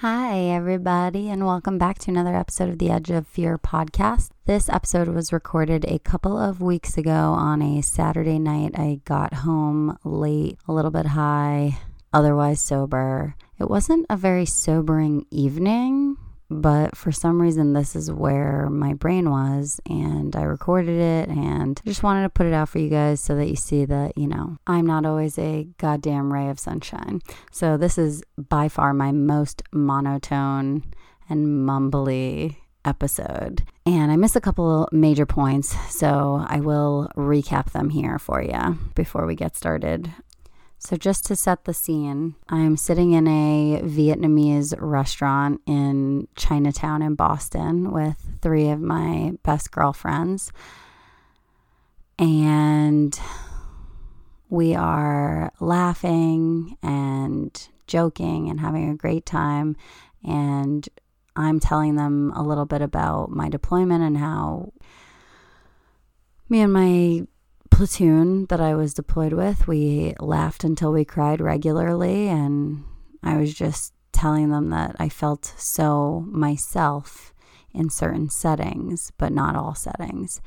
Hi, everybody, and welcome back to another episode of the Edge of Fear podcast. This episode was recorded a couple of weeks ago on a Saturday night. I got home late, a little bit high, otherwise sober. It wasn't a very sobering evening but for some reason this is where my brain was and I recorded it and just wanted to put it out for you guys so that you see that, you know, I'm not always a goddamn ray of sunshine. So this is by far my most monotone and mumbly episode. And I missed a couple major points, so I will recap them here for you before we get started. So, just to set the scene, I'm sitting in a Vietnamese restaurant in Chinatown in Boston with three of my best girlfriends. And we are laughing and joking and having a great time. And I'm telling them a little bit about my deployment and how me and my platoon that I was deployed with, we laughed until we cried regularly. And I was just telling them that I felt so myself in certain settings, but not all settings.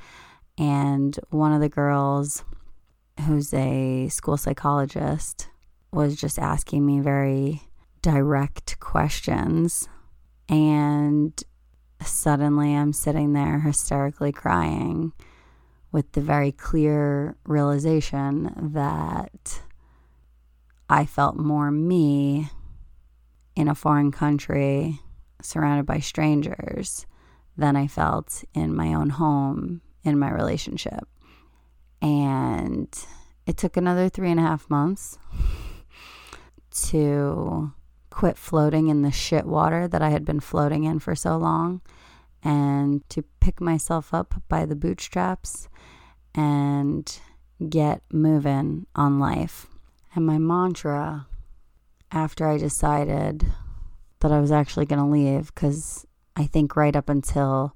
And one of the girls, who's a school psychologist, was just asking me very direct questions. And suddenly I'm sitting there hysterically crying with the very clear realization that I felt more me in a foreign country surrounded by strangers than I felt in my own home in my relationship. And it took another three and a half months to quit floating in the shit water that I had been floating in for so long and to pick myself up by the bootstraps and get moving on life. And my mantra after I decided that I was actually going to leave, because I think right up until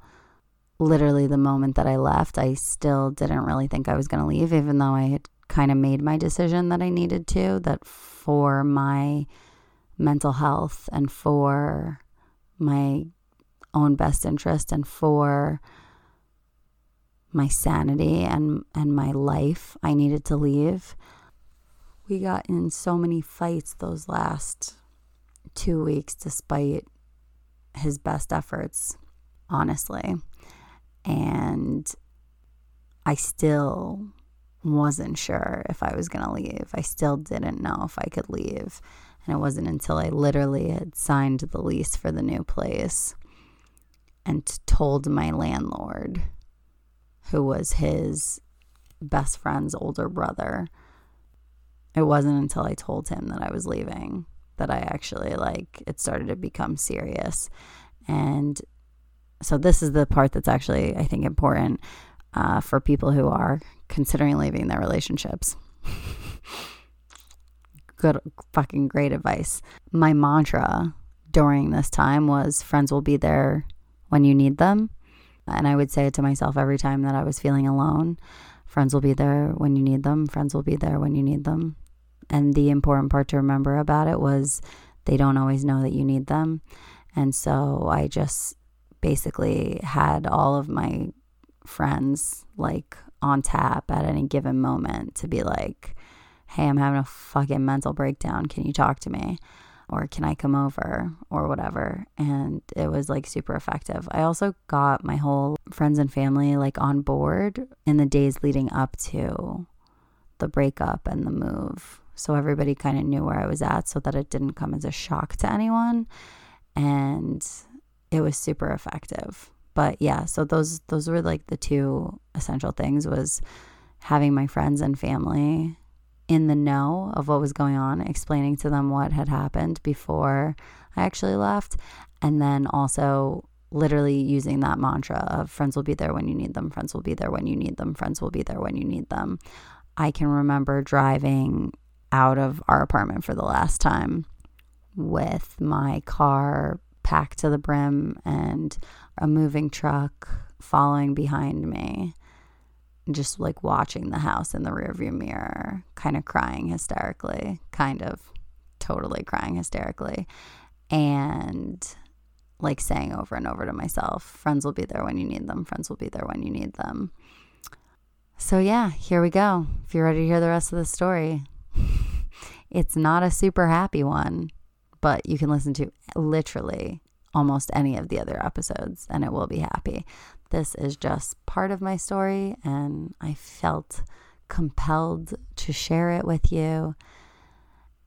literally the moment that I left, I still didn't really think I was going to leave, even though I had kind of made my decision that I needed to, that for my mental health and for my own best interest and for my sanity and and my life I needed to leave. We got in so many fights those last 2 weeks despite his best efforts, honestly. And I still wasn't sure if I was going to leave. I still didn't know if I could leave. And it wasn't until I literally had signed the lease for the new place and told my landlord, who was his best friend's older brother. It wasn't until I told him that I was leaving that I actually like it started to become serious. And so this is the part that's actually I think important uh, for people who are considering leaving their relationships. Good fucking great advice. My mantra during this time was friends will be there when you need them. And I would say it to myself every time that I was feeling alone. Friends will be there when you need them. Friends will be there when you need them. And the important part to remember about it was they don't always know that you need them. And so I just basically had all of my friends like on tap at any given moment to be like, hey, I'm having a fucking mental breakdown. Can you talk to me? Or can I come over or whatever. And it was like super effective. I also got my whole friends and family like on board in the days leading up to the breakup and the move. So everybody kind of knew where I was at so that it didn't come as a shock to anyone. And it was super effective. But yeah, so those those were like the two essential things was having my friends and family in the know of what was going on, explaining to them what had happened before I actually left. And then also literally using that mantra of friends will be there when you need them, friends will be there when you need them, friends will be there when you need them. I can remember driving out of our apartment for the last time with my car packed to the brim and a moving truck following behind me just like watching the house in the rearview mirror, kind of crying hysterically, kind of totally crying hysterically. and like saying over and over to myself, friends will be there when you need them, friends will be there when you need them. So, yeah, here we go. If you're ready to hear the rest of the story, it's not a super happy one, but you can listen to literally almost any of the other episodes and it will be happy. This is just part of my story, and I felt compelled to share it with you.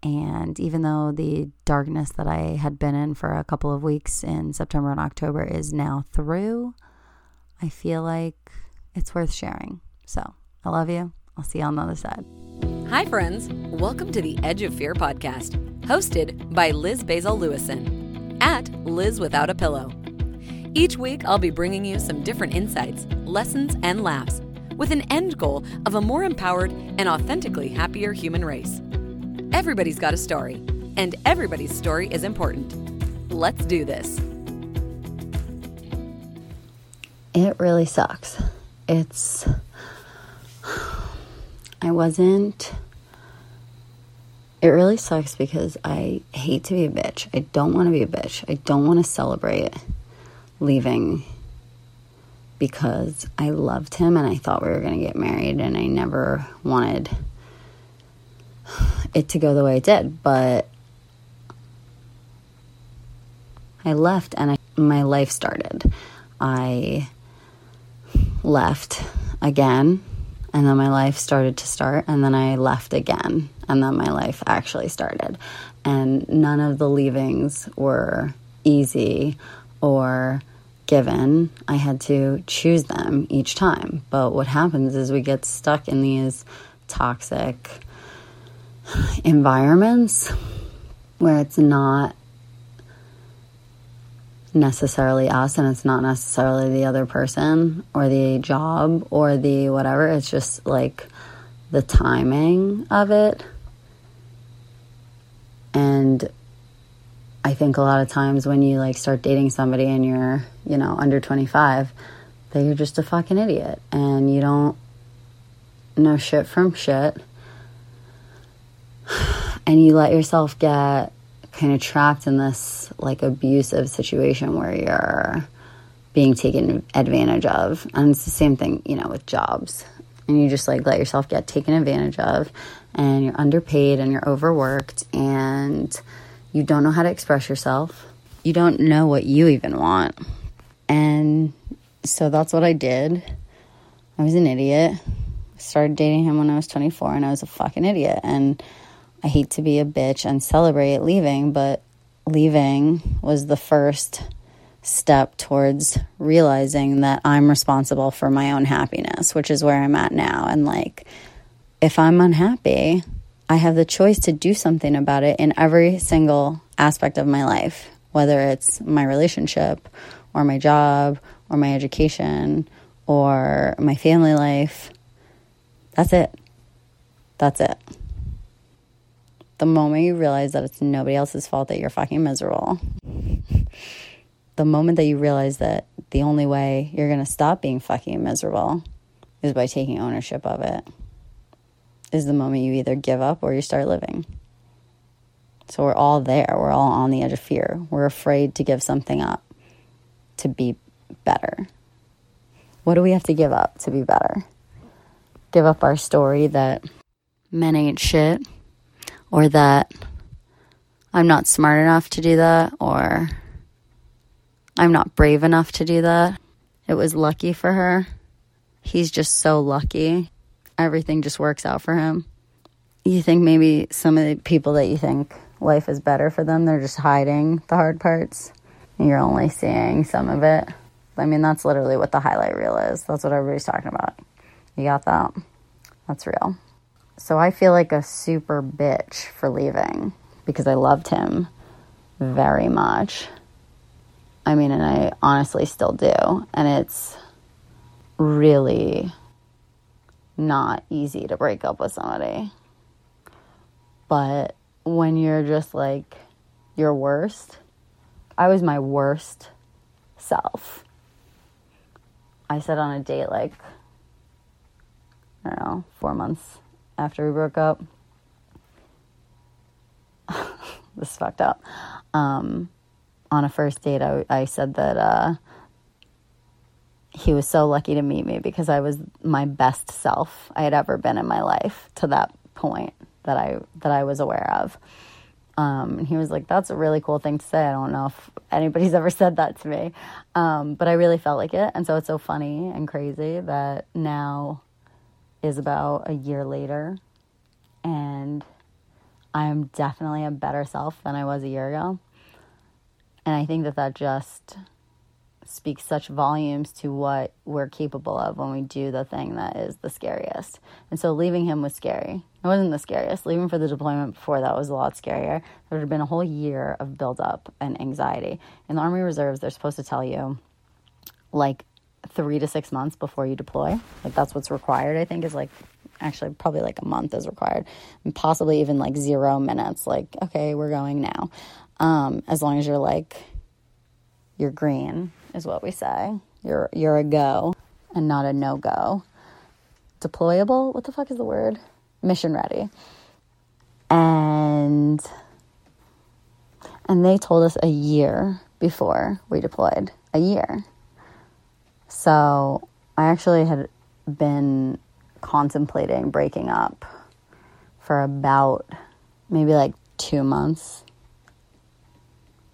And even though the darkness that I had been in for a couple of weeks in September and October is now through, I feel like it's worth sharing. So I love you. I'll see you on the other side. Hi, friends. Welcome to the Edge of Fear podcast, hosted by Liz Basil Lewison at Liz Without a Pillow. Each week, I'll be bringing you some different insights, lessons, and laughs with an end goal of a more empowered and authentically happier human race. Everybody's got a story, and everybody's story is important. Let's do this. It really sucks. It's. I wasn't. It really sucks because I hate to be a bitch. I don't want to be a bitch. I don't want to celebrate leaving because I loved him and I thought we were going to get married and I never wanted it to go the way it did. But I left and I, my life started. I left again and then my life started to start and then I left again and then my life actually started. And none of the leavings were easy or given. I had to choose them each time. But what happens is we get stuck in these toxic environments where it's not necessarily us and it's not necessarily the other person or the job or the whatever. It's just like the timing of it. And I think a lot of times when you like start dating somebody and you're, you know, under 25, that you're just a fucking idiot and you don't know shit from shit. And you let yourself get kind of trapped in this like abusive situation where you're being taken advantage of. And it's the same thing, you know, with jobs. And you just like let yourself get taken advantage of and you're underpaid and you're overworked and you don't know how to express yourself. You don't know what you even want. And so that's what I did. I was an idiot. I started dating him when I was 24 and I was a fucking idiot. And I hate to be a bitch and celebrate leaving, but leaving was the first step towards realizing that I'm responsible for my own happiness, which is where I'm at now. And like, if I'm unhappy, I have the choice to do something about it in every single aspect of my life, whether it's my relationship or my job or my education or my family life. That's it. That's it. The moment you realize that it's nobody else's fault that you're fucking miserable, the moment that you realize that the only way you're going to stop being fucking miserable is by taking ownership of it is the moment you either give up or you start living. So we're all there. We're all on the edge of fear. We're afraid to give something up to be better. What do we have to give up to be better? Give up our story that men ain't shit, or that I'm not smart enough to do that, or I'm not brave enough to do that. It was lucky for her. He's just so lucky everything just works out for him. You think maybe some of the people that you think life is better for them, they're just hiding the hard parts. You're only seeing some of it. I mean, that's literally what the highlight reel is. That's what everybody's talking about. You got that? That's real. So I feel like a super bitch for leaving because I loved him very much. I mean, and I honestly still do. And it's really not easy to break up with somebody. But when you're just like your worst, I was my worst self. I said on a date like, I don't know, four months after we broke up. this is fucked up. Um, on a first date, I, I said that uh, he was so lucky to meet me because I was my best self I had ever been in my life to that point that I that I was aware of. Um, and he was like, "That's a really cool thing to say." I don't know if anybody's ever said that to me, um, but I really felt like it, and so it's so funny and crazy that now is about a year later, and I am definitely a better self than I was a year ago, and I think that that just speaks such volumes to what we're capable of when we do the thing that is the scariest. And so leaving him was scary. It wasn't the scariest. Leaving for the deployment before that was a lot scarier. There had been a whole year of buildup and anxiety. In the Army Reserves, they're supposed to tell you like three to six months before you deploy. Like that's what's required, I think, is like actually probably like a month is required. And possibly even like zero minutes. Like, okay, we're going now. Um, as long as you're like you're green is what we say. You're you're a go and not a no go. Deployable? What the fuck is the word? Mission ready. And and they told us a year before we deployed. A year. So I actually had been contemplating breaking up for about maybe like two months.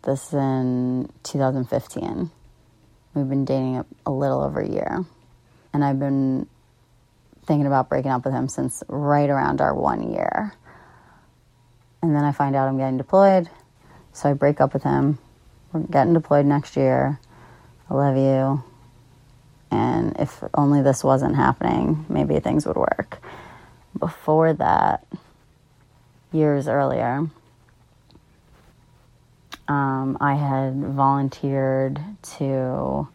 This in 2015. We've been dating a little over a year. And I've been thinking about breaking up with him since right around our one year. And then I find out I'm getting deployed. So I break up with him. We're getting deployed next year. I love you. And if only this wasn't happening, maybe things would work. Before that, years earlier, um, I had volunteered to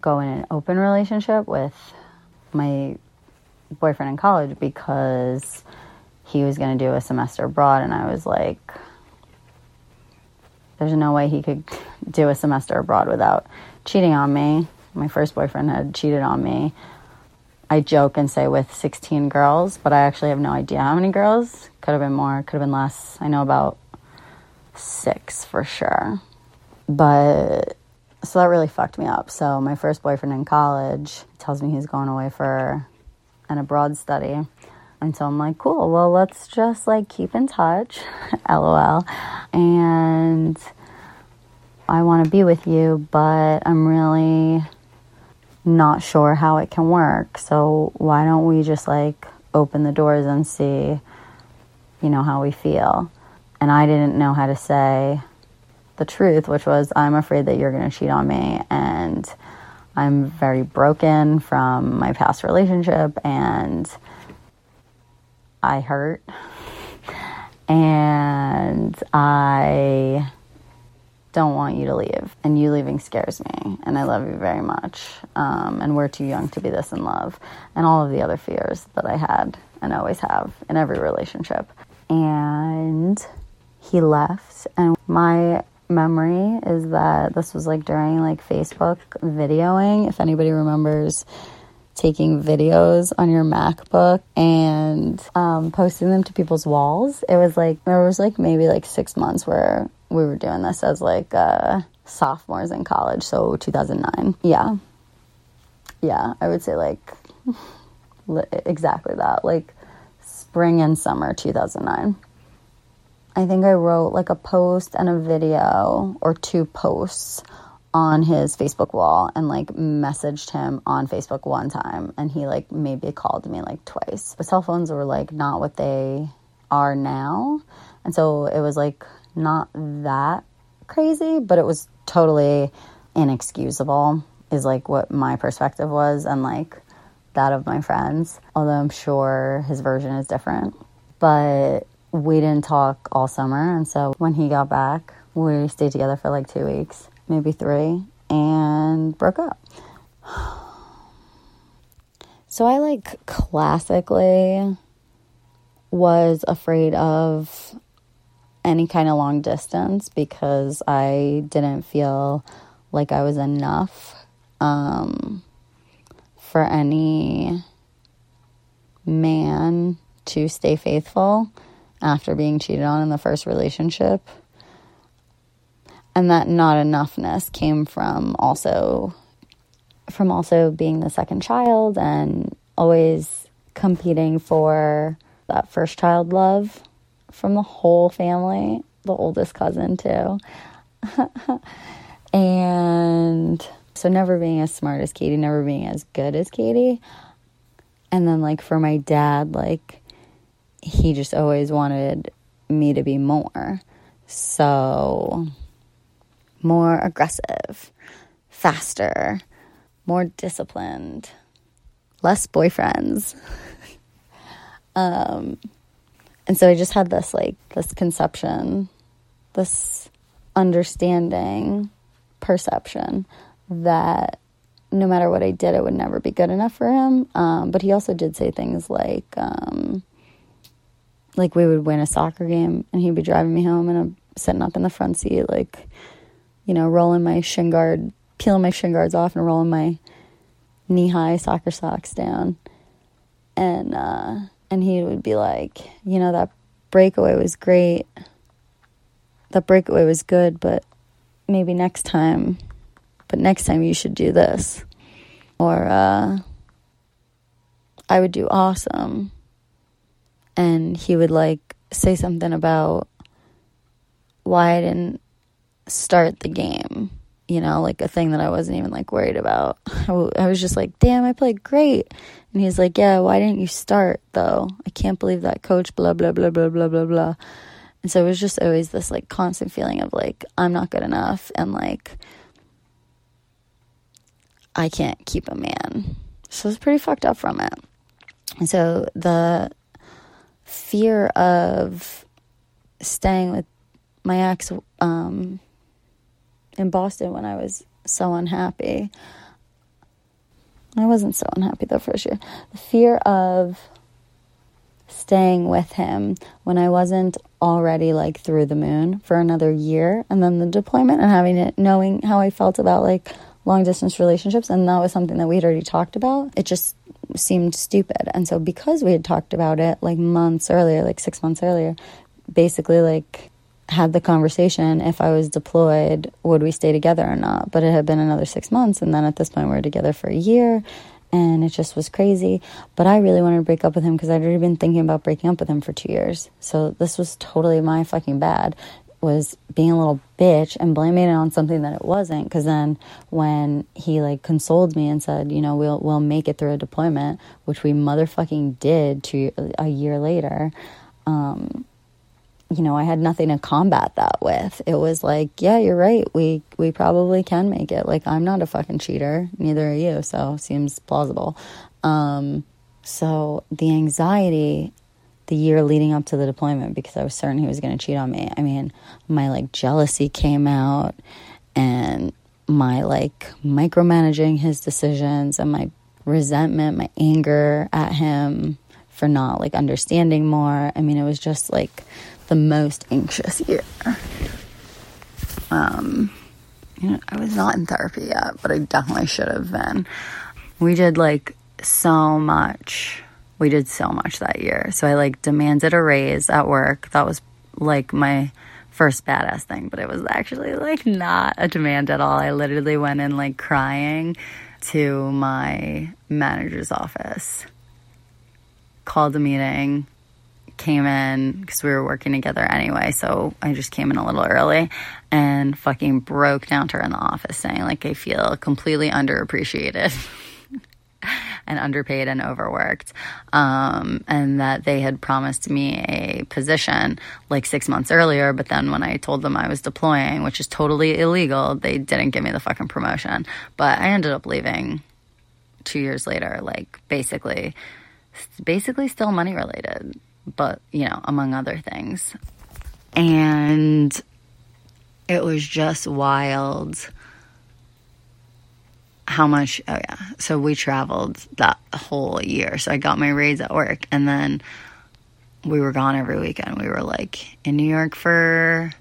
go in an open relationship with my boyfriend in college because he was going to do a semester abroad, and I was like, there's no way he could do a semester abroad without cheating on me. My first boyfriend had cheated on me. I joke and say with 16 girls, but I actually have no idea how many girls. Could have been more, could have been less. I know about six for sure. But so that really fucked me up. So my first boyfriend in college tells me he's going away for an abroad study. And so I'm like, cool, well, let's just like keep in touch, lol. And I want to be with you, but I'm really not sure how it can work. So why don't we just like open the doors and see, you know, how we feel? And I didn't know how to say the truth, which was, I'm afraid that you're going to cheat on me. And I'm very broken from my past relationship and I hurt. And I don't want you to leave. And you leaving scares me. And I love you very much. Um, and we're too young to be this in love. And all of the other fears that I had and always have in every relationship. And he left. And my memory is that this was like during like Facebook videoing. If anybody remembers taking videos on your MacBook and um, posting them to people's walls, it was like there was like maybe like six months where we were doing this as like uh, sophomores in college. So 2009. Yeah. Yeah, I would say like exactly that. Like spring and summer 2009. I think I wrote like a post and a video or two posts on his Facebook wall and like messaged him on Facebook one time and he like maybe called me like twice. But cell phones were like not what they are now. And so it was like not that crazy, but it was totally inexcusable is like what my perspective was and like that of my friends. Although I'm sure his version is different. But we didn't talk all summer. And so when he got back, we stayed together for like two weeks, maybe three, and broke up. So I like classically was afraid of any kind of long distance because I didn't feel like I was enough um, for any man to stay faithful after being cheated on in the first relationship. And that not enoughness came from also from also being the second child and always competing for that first child love from the whole family, the oldest cousin too. and so never being as smart as Katie, never being as good as Katie. And then like for my dad, like he just always wanted me to be more. So more aggressive, faster, more disciplined, less boyfriends. um, and so I just had this like this conception, this understanding, perception that no matter what I did, it would never be good enough for him. Um, but he also did say things like, um, like we would win a soccer game and he'd be driving me home and I'm sitting up in the front seat, like, you know, rolling my shin guard, peeling my shin guards off and rolling my knee high soccer socks down. And, uh, and he would be like, you know, that breakaway was great. That breakaway was good, but maybe next time, but next time you should do this. Or, uh, I would do awesome. And he would like say something about why I didn't start the game you know, like a thing that I wasn't even like worried about. I was just like, damn, I played great. And he's like, yeah, why didn't you start though? I can't believe that coach, blah, blah, blah, blah, blah, blah, blah. And so it was just always this like constant feeling of like, I'm not good enough and like, I can't keep a man. So I was pretty fucked up from it. And so the fear of staying with my ex, um, in Boston when I was so unhappy. I wasn't so unhappy the first year. The fear of staying with him when I wasn't already like through the moon for another year and then the deployment and having it knowing how I felt about like long distance relationships and that was something that we'd already talked about. It just seemed stupid. And so because we had talked about it like months earlier, like 6 months earlier, basically like had the conversation if I was deployed, would we stay together or not? But it had been another six months, and then at this point, we were together for a year, and it just was crazy. But I really wanted to break up with him because I'd already been thinking about breaking up with him for two years. So this was totally my fucking bad. Was being a little bitch and blaming it on something that it wasn't. Because then when he like consoled me and said, you know, we'll we'll make it through a deployment, which we motherfucking did to a year later. Um, you know, I had nothing to combat that with. It was like, yeah, you're right. We we probably can make it. Like I'm not a fucking cheater, neither are you, so seems plausible. Um, so the anxiety the year leading up to the deployment because I was certain he was going to cheat on me. I mean, my like jealousy came out and my like micromanaging his decisions and my resentment, my anger at him for not like understanding more. I mean, it was just like the most anxious year. Um, you know, I was not in therapy yet, but I definitely should have been. We did like so much. We did so much that year. So I like demanded a raise at work. That was like my first badass thing, but it was actually like not a demand at all. I literally went in like crying to my manager's office, called a meeting, came in because we were working together anyway. So I just came in a little early and fucking broke down to her in the office saying, like, I feel completely underappreciated. and underpaid and overworked, um, and that they had promised me a position like six months earlier. But then when I told them I was deploying, which is totally illegal, they didn't give me the fucking promotion. But I ended up leaving two years later, like basically, basically still money related but you know, among other things. And it was just wild how much oh yeah. So we traveled that whole year. So i got my raise at work and then we were gone every weekend. We were like in new york for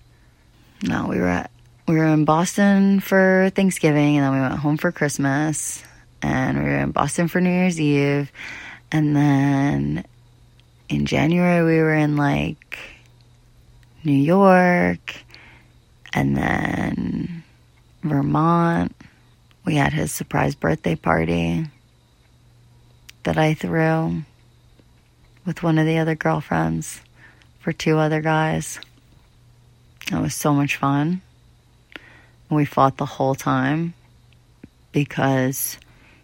no we were at we were in boston for thanksgiving and then we went home for christmas and we were in boston for new year's eve and then in January we were in like New York, and then Vermont. We had his surprise birthday party that I threw with one of the other girlfriends for two other guys. It was so much fun. We fought the whole time because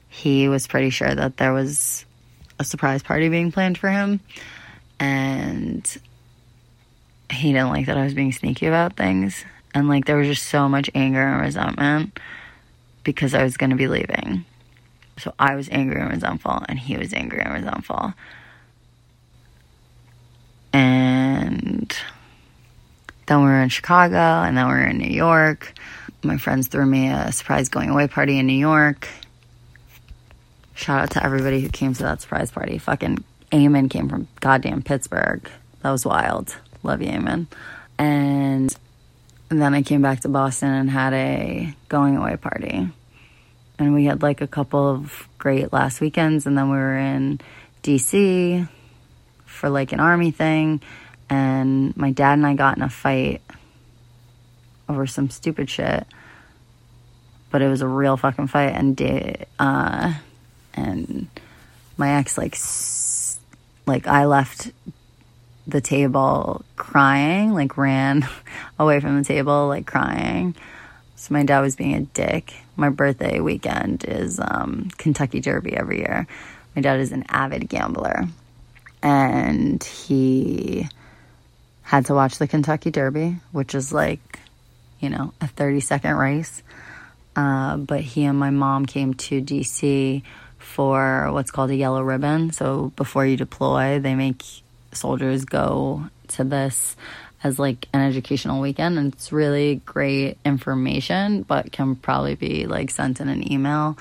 he was pretty sure that there was a surprise party being planned for him. And he didn't like that I was being sneaky about things. And like there was just so much anger and resentment because I was going to be leaving. So I was angry and resentful, and he was angry and resentful. And then we were in Chicago, and then we were in New York. My friends threw me a surprise going away party in New York. Shout out to everybody who came to that surprise party. Fucking Eamon came from goddamn Pittsburgh. That was wild. Love you, Eamon. And then I came back to Boston and had a going away party. And we had like a couple of great last weekends. And then we were in DC for like an army thing. And my dad and I got in a fight over some stupid shit. But it was a real fucking fight. And, uh, and my ex, like, like I left the table crying, like ran away from the table, like crying. So my dad was being a dick. My birthday weekend is um, Kentucky Derby every year. My dad is an avid gambler, and he had to watch the Kentucky Derby, which is like, you know, a 30 second race. Uh, but he and my mom came to DC for what's called a yellow ribbon. So before you deploy, they make soldiers go to this as like an educational weekend and it's really great information but can probably be like sent in an email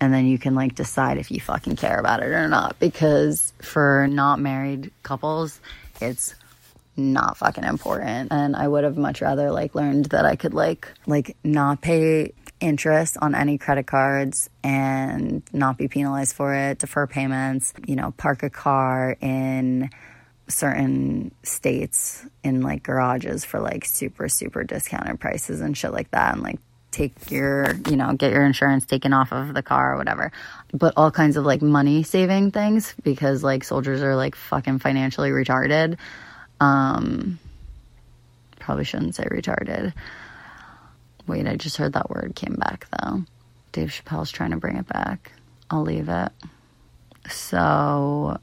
and then you can like decide if you fucking care about it or not because for not married couples it's not fucking important and i would have much rather like learned that i could like like not pay interest on any credit cards and not be penalized for it defer payments you know park a car in certain states in like garages for like super super discounted prices and shit like that and like take your you know get your insurance taken off of the car or whatever. But all kinds of like money saving things because like soldiers are like fucking financially retarded. Um probably shouldn't say retarded. Wait i just heard that word came back though. Dave chappelle's trying to bring it back. I'll leave it. So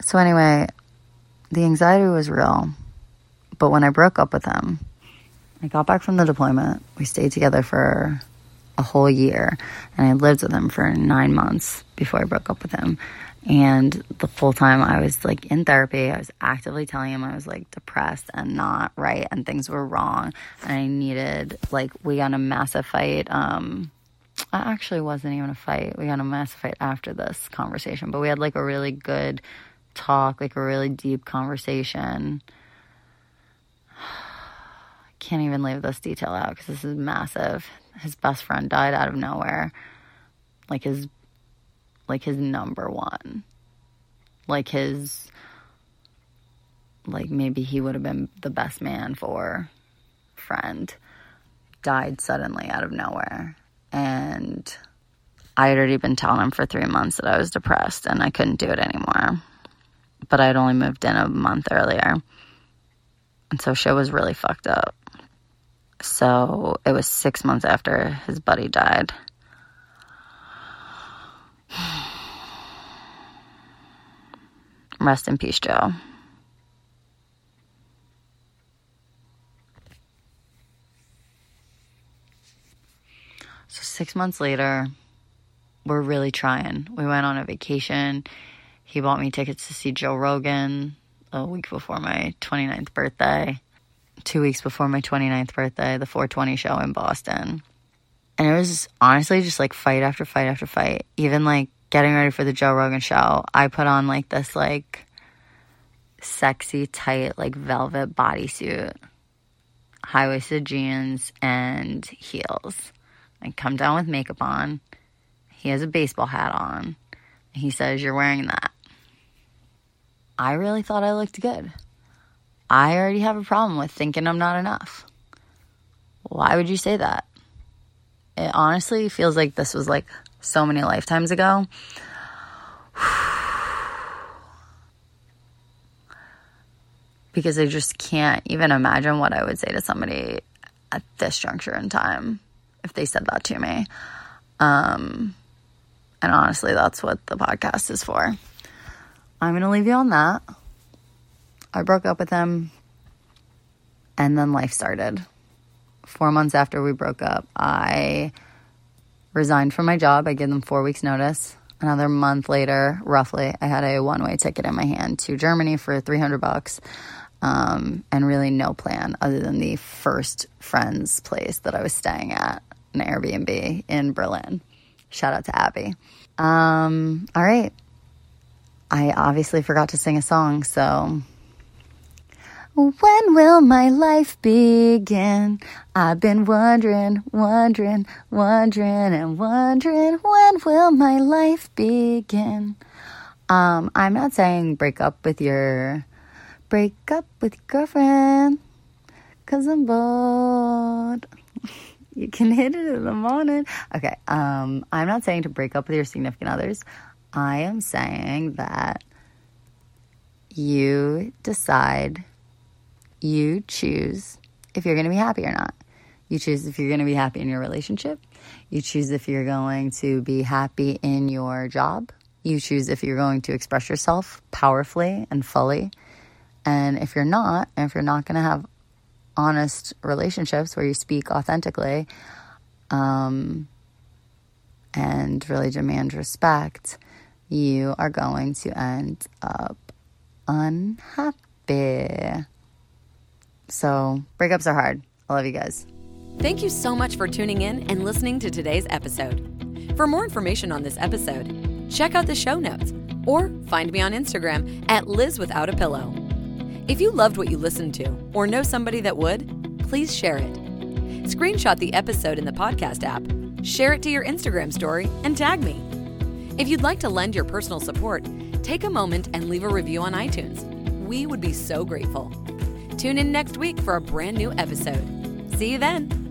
so anyway the anxiety was real. But when I broke up with him, I got back from the deployment. We stayed together for a whole year, and I lived with him for nine months before I broke up with him. And the full time I was like in therapy, I was actively telling him I was like depressed and not right, and things were wrong, and I needed like we got a massive fight. Um, it actually wasn't even a fight. We got a massive fight after this conversation, but we had like a really good talk, like a really deep conversation. I can't even leave this detail out because this is massive. His best friend died out of nowhere. Like his like his number one. Like his like maybe he would have been the best man for friend died suddenly out of nowhere. And I had already been telling him for three months that I was depressed and I couldn't do it anymore but I'd only moved in a month earlier. And so shit was really fucked up. So it was six months after his buddy died. Rest in peace, Joe. So six months later, we're really trying. We went on a vacation. He bought me tickets to see Joe Rogan a week before my 29th birthday, two weeks before my 29th birthday, the 420 show in Boston. And it was honestly just like fight after fight after fight. Even like getting ready for the Joe Rogan show, I put on like this like sexy, tight, like velvet bodysuit, high waisted jeans, and heels. I come down with makeup on. He has a baseball hat on. He says, You're wearing that. I really thought I looked good. I already have a problem with thinking I'm not enough. Why would you say that? It honestly feels like this was like so many lifetimes ago. because I just can't even imagine what I would say to somebody at this juncture in time if they said that to me. Um, and honestly, that's what the podcast is for. I'm going to leave you on that. I broke up with him, and then life started. Four months after we broke up, I resigned from my job. I gave them four weeks' notice. Another month later, roughly, I had a one-way ticket in my hand to Germany for 300 bucks, um, and really no plan other than the first friend's place that I was staying at, an Airbnb in Berlin. Shout out to Abby. Um, all right. I obviously forgot to sing a song, so. When will my life begin? I've been wondering, wondering, wondering, and wondering when will my life begin? Um, I'm not saying break up with your break up with your girlfriend cuz I'm bored. you can hit it in the morning. Okay, um, I'm not saying to break up with your significant others. I am saying that you decide, you choose if you're going to be happy or not. You choose if you're going to be happy in your relationship. You choose if you're going to be happy in your job. You choose if you're going to express yourself powerfully and fully. And if you're not, and if you're not going to have honest relationships where you speak authentically um, and really demand respect, you are going to end up unhappy. So, breakups are hard. I love you guys. Thank you so much for tuning in and listening to today's episode. For more information on this episode, check out the show notes or find me on Instagram at Liz Without a Pillow. If you loved what you listened to or know somebody that would, please share it. Screenshot the episode in the podcast app, share it to your Instagram story, and tag me. If you'd like to lend your personal support, take a moment and leave a review on iTunes. We would be so grateful. Tune in next week for a brand new episode. See you then.